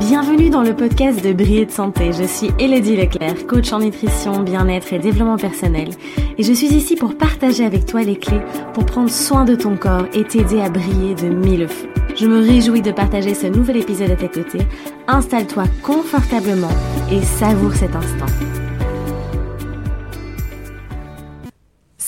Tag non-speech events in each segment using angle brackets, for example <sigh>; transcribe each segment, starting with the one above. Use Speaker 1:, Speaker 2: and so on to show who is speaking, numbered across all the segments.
Speaker 1: Bienvenue dans le podcast de Briller de Santé. Je suis Elodie Leclerc, coach en nutrition, bien-être et développement personnel. Et je suis ici pour partager avec toi les clés pour prendre soin de ton corps et t'aider à briller de mille feux. Je me réjouis de partager ce nouvel épisode à tes côtés. Installe-toi confortablement et savoure cet instant.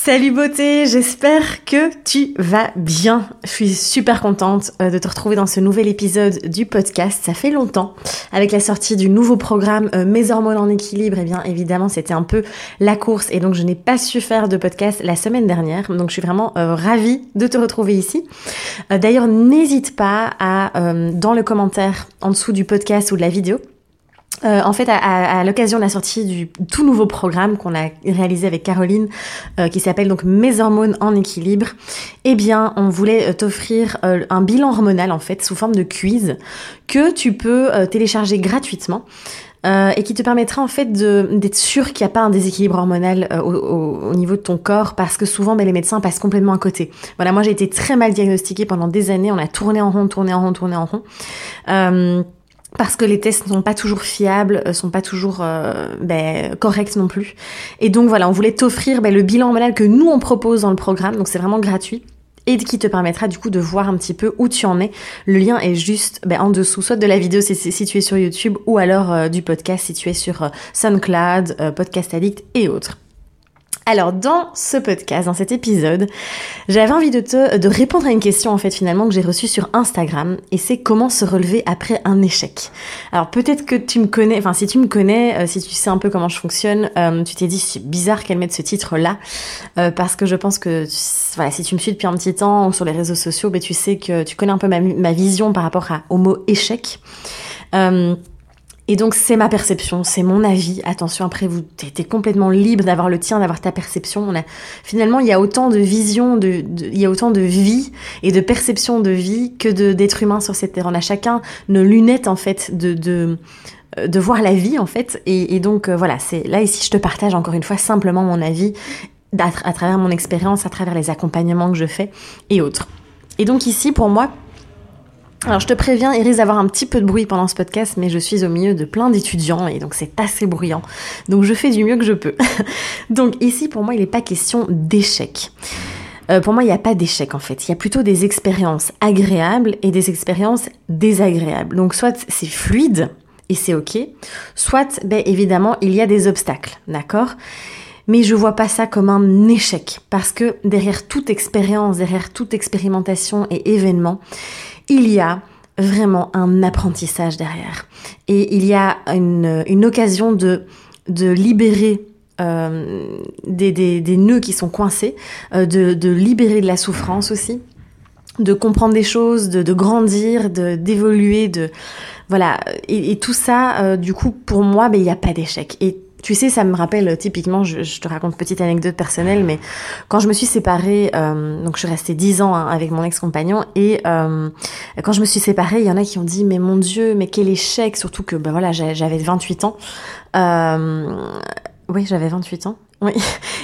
Speaker 1: Salut beauté, j'espère que tu vas bien. Je suis super contente euh, de te retrouver dans ce nouvel épisode du podcast. Ça fait longtemps. Avec la sortie du nouveau programme euh, Mes hormones en équilibre, et eh bien évidemment c'était un peu la course et donc je n'ai pas su faire de podcast la semaine dernière. Donc je suis vraiment euh, ravie de te retrouver ici. D'ailleurs n'hésite pas à, dans le commentaire en dessous du podcast ou de la vidéo, euh, en fait, à, l'occasion de la sortie du tout nouveau programme qu'on a réalisé avec Caroline, euh, qui s'appelle donc Mes hormones en équilibre, eh bien, on voulait euh, t'offrir un bilan hormonal en fait sous forme de quiz que tu peux télécharger gratuitement. et qui te permettra en fait d'être sûr qu'il n'y a pas un déséquilibre hormonal au, niveau de ton corps parce que souvent ben, les médecins passent complètement à côté. Voilà, moi j'ai été très mal diagnostiquée pendant des années, on a tourné en rond, tourné en rond, tourné en rond parce que les tests ne sont pas toujours fiables, euh, sont pas toujours euh, ben, corrects non plus. Et donc voilà, on voulait t'offrir ben, le bilan hormonal que nous on propose dans le programme, donc c'est vraiment gratuit et qui te permettra du coup de voir un petit peu où tu en es. Le lien est juste ben, en dessous, soit de la vidéo si, tu sur YouTube ou alors euh, du podcast si tu es sur SoundCloud, Podcast Addict et autres. Alors dans ce podcast, dans cet épisode, j'avais envie de te de répondre à une question en fait finalement que j'ai reçue sur Instagram et c'est comment se relever après un échec. Alors peut-être que tu me connais, enfin si tu me connais, euh, si tu sais un peu comment je fonctionne, euh, tu t'es dit c'est bizarre qu'elle mette ce titre là euh, parce que je pense que voilà si tu me suis depuis un petit temps sur les réseaux sociaux, ben tu sais que tu connais un peu ma, vision par rapport à, au mot échec. Et donc c'est ma perception, c'est mon avis. Attention, après vous t'es complètement libre d'avoir le tien, d'avoir ta perception. Finalement, il y a autant de visions, de, il y a autant de vie et de perception de vie que de d'êtres humains sur cette terre. On a chacun nos lunettes en fait de, de de voir la vie en fait et, donc euh, voilà c'est là ici je te partage encore une fois simplement mon avis à travers mon expérience à travers les accompagnements que je fais et autres et donc ici pour moi alors je te préviens, il risque d'avoir un petit peu de bruit pendant ce podcast, mais je suis au milieu de plein d'étudiants et donc c'est assez bruyant. Donc je fais du mieux que je peux. <laughs> donc ici pour moi il n'est pas question d'échec. Euh, pour moi il n'y a pas d'échec en fait, il y a plutôt des expériences agréables et des expériences désagréables. Donc soit c'est fluide et c'est ok, soit ben, évidemment il y a des obstacles, d'accord? Mais je vois pas ça comme un échec parce que derrière toute expérience, derrière toute expérimentation et événement, il y a vraiment un apprentissage derrière. Et il y a une, occasion de, de libérer euh, des, nœuds qui sont coincés, euh, de, libérer de la souffrance aussi, de comprendre des choses, de, grandir, d'évoluer, de voilà. Et, tout ça, euh, du coup, pour moi, ben, il n'y a pas d'échec. Tu sais, ça me rappelle euh, typiquement, je, te raconte petite anecdote personnelle, mais quand je me suis séparée, euh, donc je suis restée dix ans hein, avec mon ex-compagnon, et euh, quand je me suis séparée, il y en a qui ont dit, mais mon Dieu, mais quel échec, surtout que ben voilà, j'avais 28 ans. oui, j'avais 28 ans. Oui.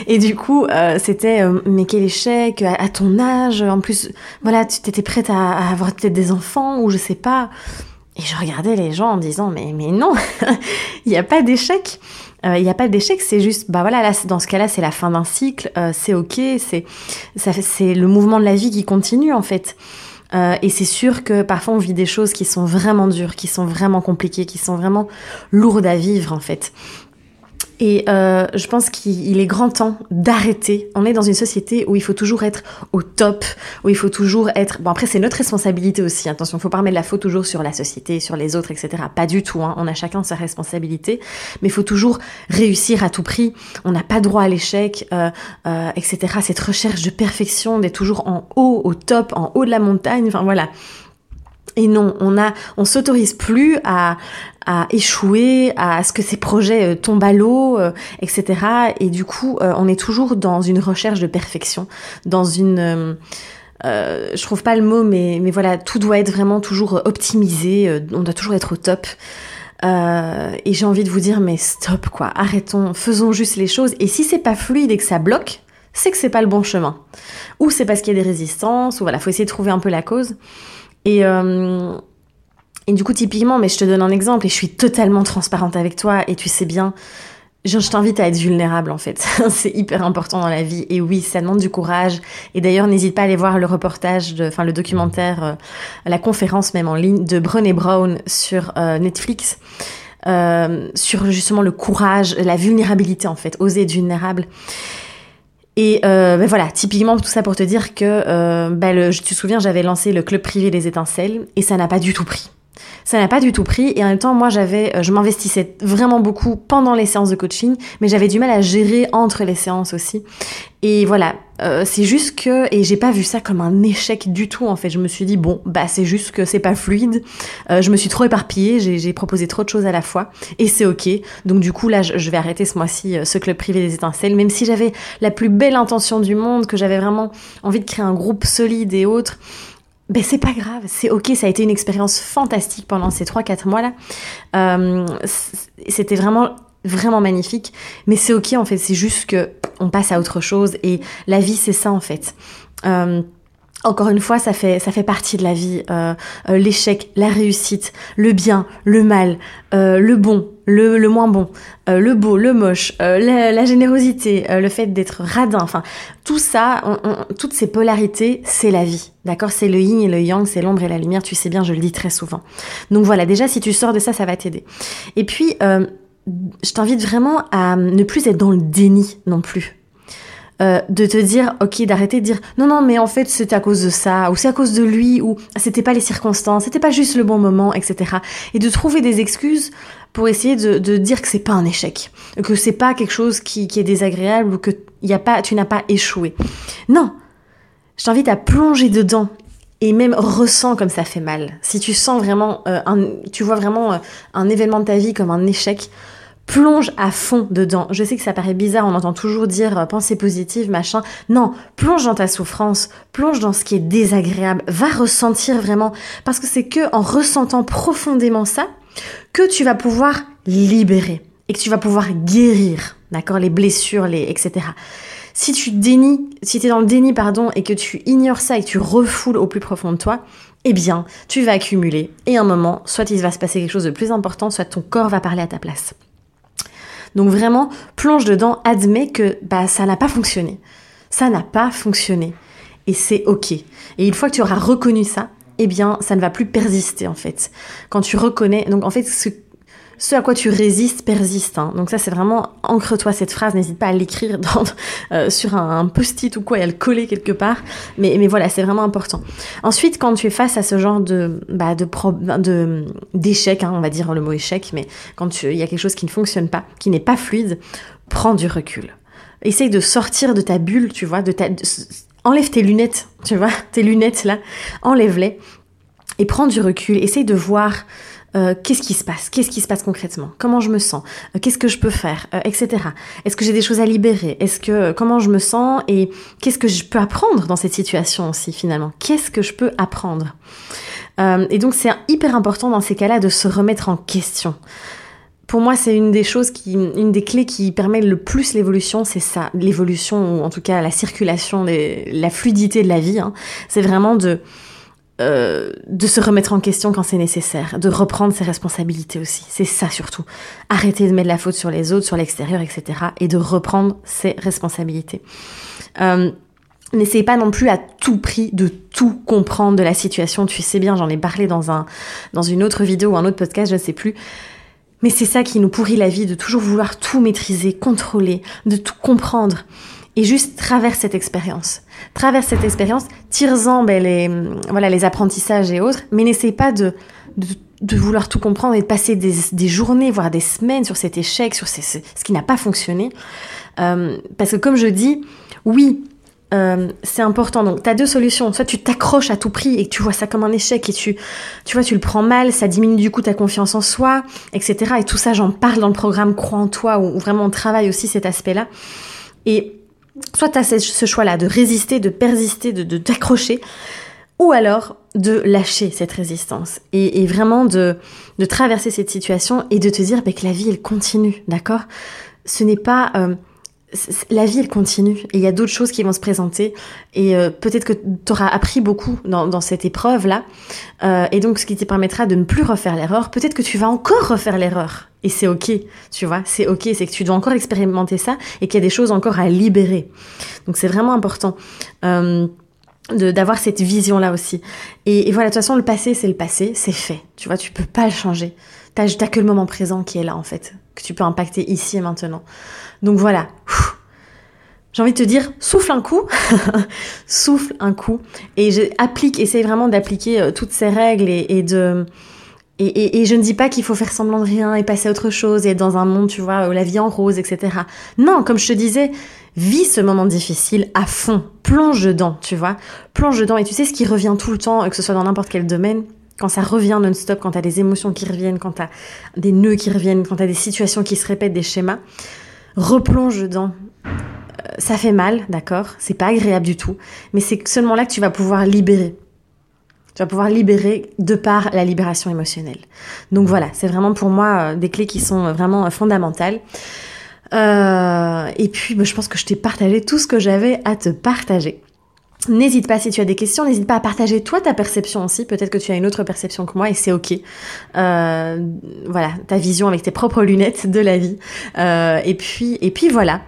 Speaker 1: Et du coup, c'était mais quel échec à, ton âge. En plus, voilà, tu t'étais prête à, à avoir peut-être des enfants ou je sais pas. Et je regardais les gens en disant mais mais non, <laughs> il n'y a pas d'échec. Il euh, n'y a pas d'échec, c'est juste, bah voilà, là, dans ce cas-là, c'est la fin d'un cycle, euh, c'est ok, c'est, c'est le mouvement de la vie qui continue en fait. Euh, et c'est sûr que parfois on vit des choses qui sont vraiment dures, qui sont vraiment compliquées, qui sont vraiment lourdes à vivre en fait. Et euh, je pense qu'il est grand temps d'arrêter. On est dans une société où il faut toujours être au top, où il faut toujours être... Bon après c'est notre responsabilité aussi, attention, faut pas remettre la faute toujours sur la société, sur les autres, etc. Pas du tout, hein. on a chacun sa responsabilité, mais il faut toujours réussir à tout prix. On n'a pas droit à l'échec, euh, euh, etc. Cette recherche de perfection, d'être toujours en haut, au top, en haut de la montagne, enfin voilà. Et non, on a, on s'autorise plus à, à échouer, à ce que ces projets euh, tombent à l'eau, euh, etc. Et du coup, euh, on est toujours dans une recherche de perfection, dans une euh, je trouve pas le mot, mais, mais voilà, tout doit être vraiment toujours optimisé, on doit toujours être au top. Euh, et j'ai envie de vous dire, mais stop quoi, arrêtons, faisons juste les choses. Et si c'est pas fluide et que ça bloque, c'est que c'est pas le bon chemin. Ou c'est parce qu'il y a des résistances, ou voilà, faut essayer de trouver un peu la cause. Et, euh, Et du coup, typiquement, mais je te donne un exemple et je suis totalement transparente avec toi et tu sais bien, je, t'invite à être vulnérable en fait. <laughs> c'est hyper important dans la vie. Et oui, ça demande du courage. Et d'ailleurs, n'hésite pas à aller voir le reportage, enfin le documentaire, euh, la conférence même en ligne de Brené Brown sur euh, Netflix. Sur justement le courage, la vulnérabilité en fait, oser être vulnérable. Et ben voilà, typiquement tout ça pour te dire que, ben le, tu te souviens, j'avais lancé le club privé des étincelles et ça n'a pas du tout pris ça n'a pas du tout pris. Et en même temps moi j'avais euh, je m'investissais vraiment beaucoup pendant les séances de coaching mais j'avais du mal à gérer entre les séances aussi. Et voilà. Euh, c'est juste que et j'ai pas vu ça comme un échec du tout en fait. Je me suis dit bon bah c'est juste que c'est pas fluide. Euh, je me suis trop éparpillée. J'ai proposé trop de choses à la fois. Et c'est ok. Donc du coup là je, je vais arrêter ce mois-ci ce club privé des étincelles même si j'avais la plus belle intention du monde que j'avais vraiment envie de créer un groupe solide et autres ben c'est pas grave, c'est ok, ça a été une expérience fantastique pendant ces 3-4 mois là. Euh, c'était vraiment vraiment magnifique, mais c'est ok en fait, c'est juste que on passe à autre chose et la vie c'est ça en fait. Euh, encore une fois, ça fait, ça fait partie de la vie. Euh, euh, l'échec, la réussite, le bien, le mal, euh, le bon, le, le, moins bon, le beau, le moche, la, la, générosité, le fait d'être radin, enfin, tout ça, toutes ces polarités, c'est la vie. D'accord? C'est le yin et le yang, c'est l'ombre et la lumière, tu sais bien, je le dis très souvent. Donc voilà, déjà, si tu sors de ça, ça va t'aider. Et puis, je t'invite vraiment à ne plus être dans le déni non plus. Euh, de te dire, ok, d'arrêter de dire, non, non, mais en fait, c'est à cause de ça, ou c'est à cause de lui, ou c'était pas les circonstances, c'était pas juste le bon moment, etc. Et de trouver des excuses pour essayer de, de dire que c'est pas un échec, que c'est pas quelque chose qui, qui est désagréable, ou que y a pas, tu n'as pas échoué. Non! Je t'invite à plonger dedans et même ressens comme ça fait mal. Si tu sens vraiment, euh, un, tu vois vraiment euh, un événement de ta vie comme un échec, plonge à fond dedans. Je sais que ça paraît bizarre, on entend toujours dire euh, pensée positive, machin. Non, plonge dans ta souffrance, plonge dans ce qui est désagréable, va ressentir vraiment, parce que c'est que en ressentant profondément ça que tu vas pouvoir libérer et que tu vas pouvoir guérir, d'accord, les blessures, les etc. Si tu dénies, si tu es dans le déni, pardon, et que tu ignores ça et que tu refoules au plus profond de toi, eh bien, tu vas accumuler et à un moment, soit il va se passer quelque chose de plus important, soit ton corps va parler à ta place. Donc vraiment, plonge dedans, admets que bah, ça n'a pas fonctionné. Ça n'a pas fonctionné. Et c'est OK. Et une fois que tu auras reconnu ça, eh bien, ça ne va plus persister en fait. Quand tu reconnais, donc en fait, ce ce à quoi tu résistes persiste. Hein. Donc ça, c'est vraiment, ancre-toi cette phrase, n'hésite pas à l'écrire <laughs> euh, sur un, post-it ou quoi et à le coller quelque part. Mais, mais voilà, c'est vraiment important. Ensuite, quand tu es face à ce genre de, bah, de, de d'échec, hein, on va dire le mot échec, mais quand il y a quelque chose qui ne fonctionne pas, qui n'est pas fluide, prends du recul. Essaye de sortir de ta bulle, tu vois, de ta, enlève tes lunettes, tu vois, <laughs> tes lunettes là, enlève-les et prends du recul. Essaye de voir euh, qu'est-ce qui se passe? Qu'est-ce qui se passe concrètement? Comment je me sens? Euh, Qu'est-ce que je peux faire? Euh, Etc. Est-ce que j'ai des choses à libérer? Est-ce que comment je me sens? Et qu'est-ce que je peux apprendre dans cette situation aussi finalement? Qu'est-ce que je peux apprendre? Et donc c'est hyper important dans ces cas-là de se remettre en question. Pour moi, c'est une des choses qui, une des clés qui permet le plus l'évolution, c'est ça, l'évolution ou en tout cas la circulation, la fluidité de la vie. Hein. C'est vraiment de euh, de se remettre en question quand c'est nécessaire, de reprendre ses responsabilités aussi. C'est ça surtout. Arrêter de mettre la faute sur les autres, sur l'extérieur, etc. Et de reprendre ses responsabilités. Euh, N'essayez pas non plus à tout prix de tout comprendre de la situation. Tu sais bien, j'en ai parlé dans un dans une autre vidéo ou un autre podcast, je ne sais plus. Mais c'est ça qui nous pourrit la vie, de toujours vouloir tout maîtriser, contrôler, de tout comprendre et juste traverse cette expérience. Traverse cette expérience, tire-en ben, les, voilà, les apprentissages et autres, mais n'essaie pas de, de, vouloir tout comprendre et de passer des, des, journées, voire des semaines sur cet échec, sur ce, qui n'a pas fonctionné. Euh, parce que comme je dis, oui, euh, c'est important. Donc, tu as deux solutions. Soit tu t'accroches à tout prix et tu vois ça comme un échec et tu, tu vois, tu le prends mal, ça diminue du coup ta confiance en soi, etc. Et tout ça, j'en parle dans le programme Crois en toi où, où vraiment on travaille aussi cet aspect-là. Et soit tu as ce choix-là de résister, de persister, de t'accrocher, ou alors de lâcher cette résistance et, vraiment de, traverser cette situation et de te dire bah, que la vie, elle continue, d'accord? Ce n'est pas... Euh, la vie elle continue et il y a d'autres choses qui vont se présenter et euh, peut-être que tu auras appris beaucoup dans, cette épreuve là euh, et donc ce qui te permettra de ne plus refaire l'erreur. Peut-être que tu vas encore refaire l'erreur et c'est ok tu vois c'est ok c'est que tu dois encore expérimenter ça et qu'il y a des choses encore à libérer. Donc c'est vraiment important euh, d'avoir cette vision là aussi. Et, voilà de toute façon le passé c'est le passé c'est fait. Tu vois tu peux pas le changer. T'as que le moment présent qui est là en fait que tu peux impacter ici et maintenant. Donc voilà. J'ai envie de te dire, souffle un coup, <laughs> souffle un coup, et je, applique, essaye vraiment d'appliquer euh, toutes ces règles et, de et, et, je ne dis pas qu'il faut faire semblant de rien et passer à autre chose et être dans un monde, tu vois, où la vie en rose, etc. Non, comme je te disais, vis ce moment difficile à fond, plonge dedans, tu vois, plonge dedans et tu sais ce qui revient tout le temps, que ce soit dans n'importe quel domaine, quand ça revient non-stop, quand t'as des émotions qui reviennent, quand t'as des nœuds qui reviennent, quand t'as des situations qui se répètent, des schémas, replonge dedans. Euh, ça fait mal, d'accord? C'est pas agréable du tout, mais c'est seulement là que tu vas pouvoir libérer. Tu vas pouvoir libérer de par la libération émotionnelle. Donc voilà, c'est vraiment pour moi euh, des clés qui sont vraiment fondamentales. Euh, et puis, bah, je pense que je t'ai partagé tout ce que j'avais à te partager. N'hésite pas si tu as des questions, n'hésite pas à partager toi ta perception aussi. Peut-être que tu as une autre perception que moi et c'est ok. Euh, voilà, ta vision avec tes propres lunettes de la vie. Euh, et puis et puis voilà.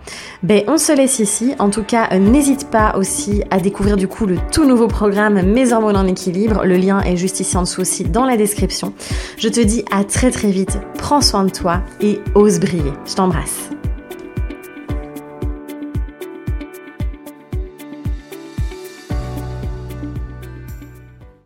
Speaker 1: Ben on se laisse ici. En tout cas, n'hésite pas aussi à découvrir du coup le tout nouveau programme Mes hormones en équilibre. Le lien est juste ici en dessous aussi dans la description. Je te dis à très très vite. Prends soin de toi et ose briller. Je t'embrasse.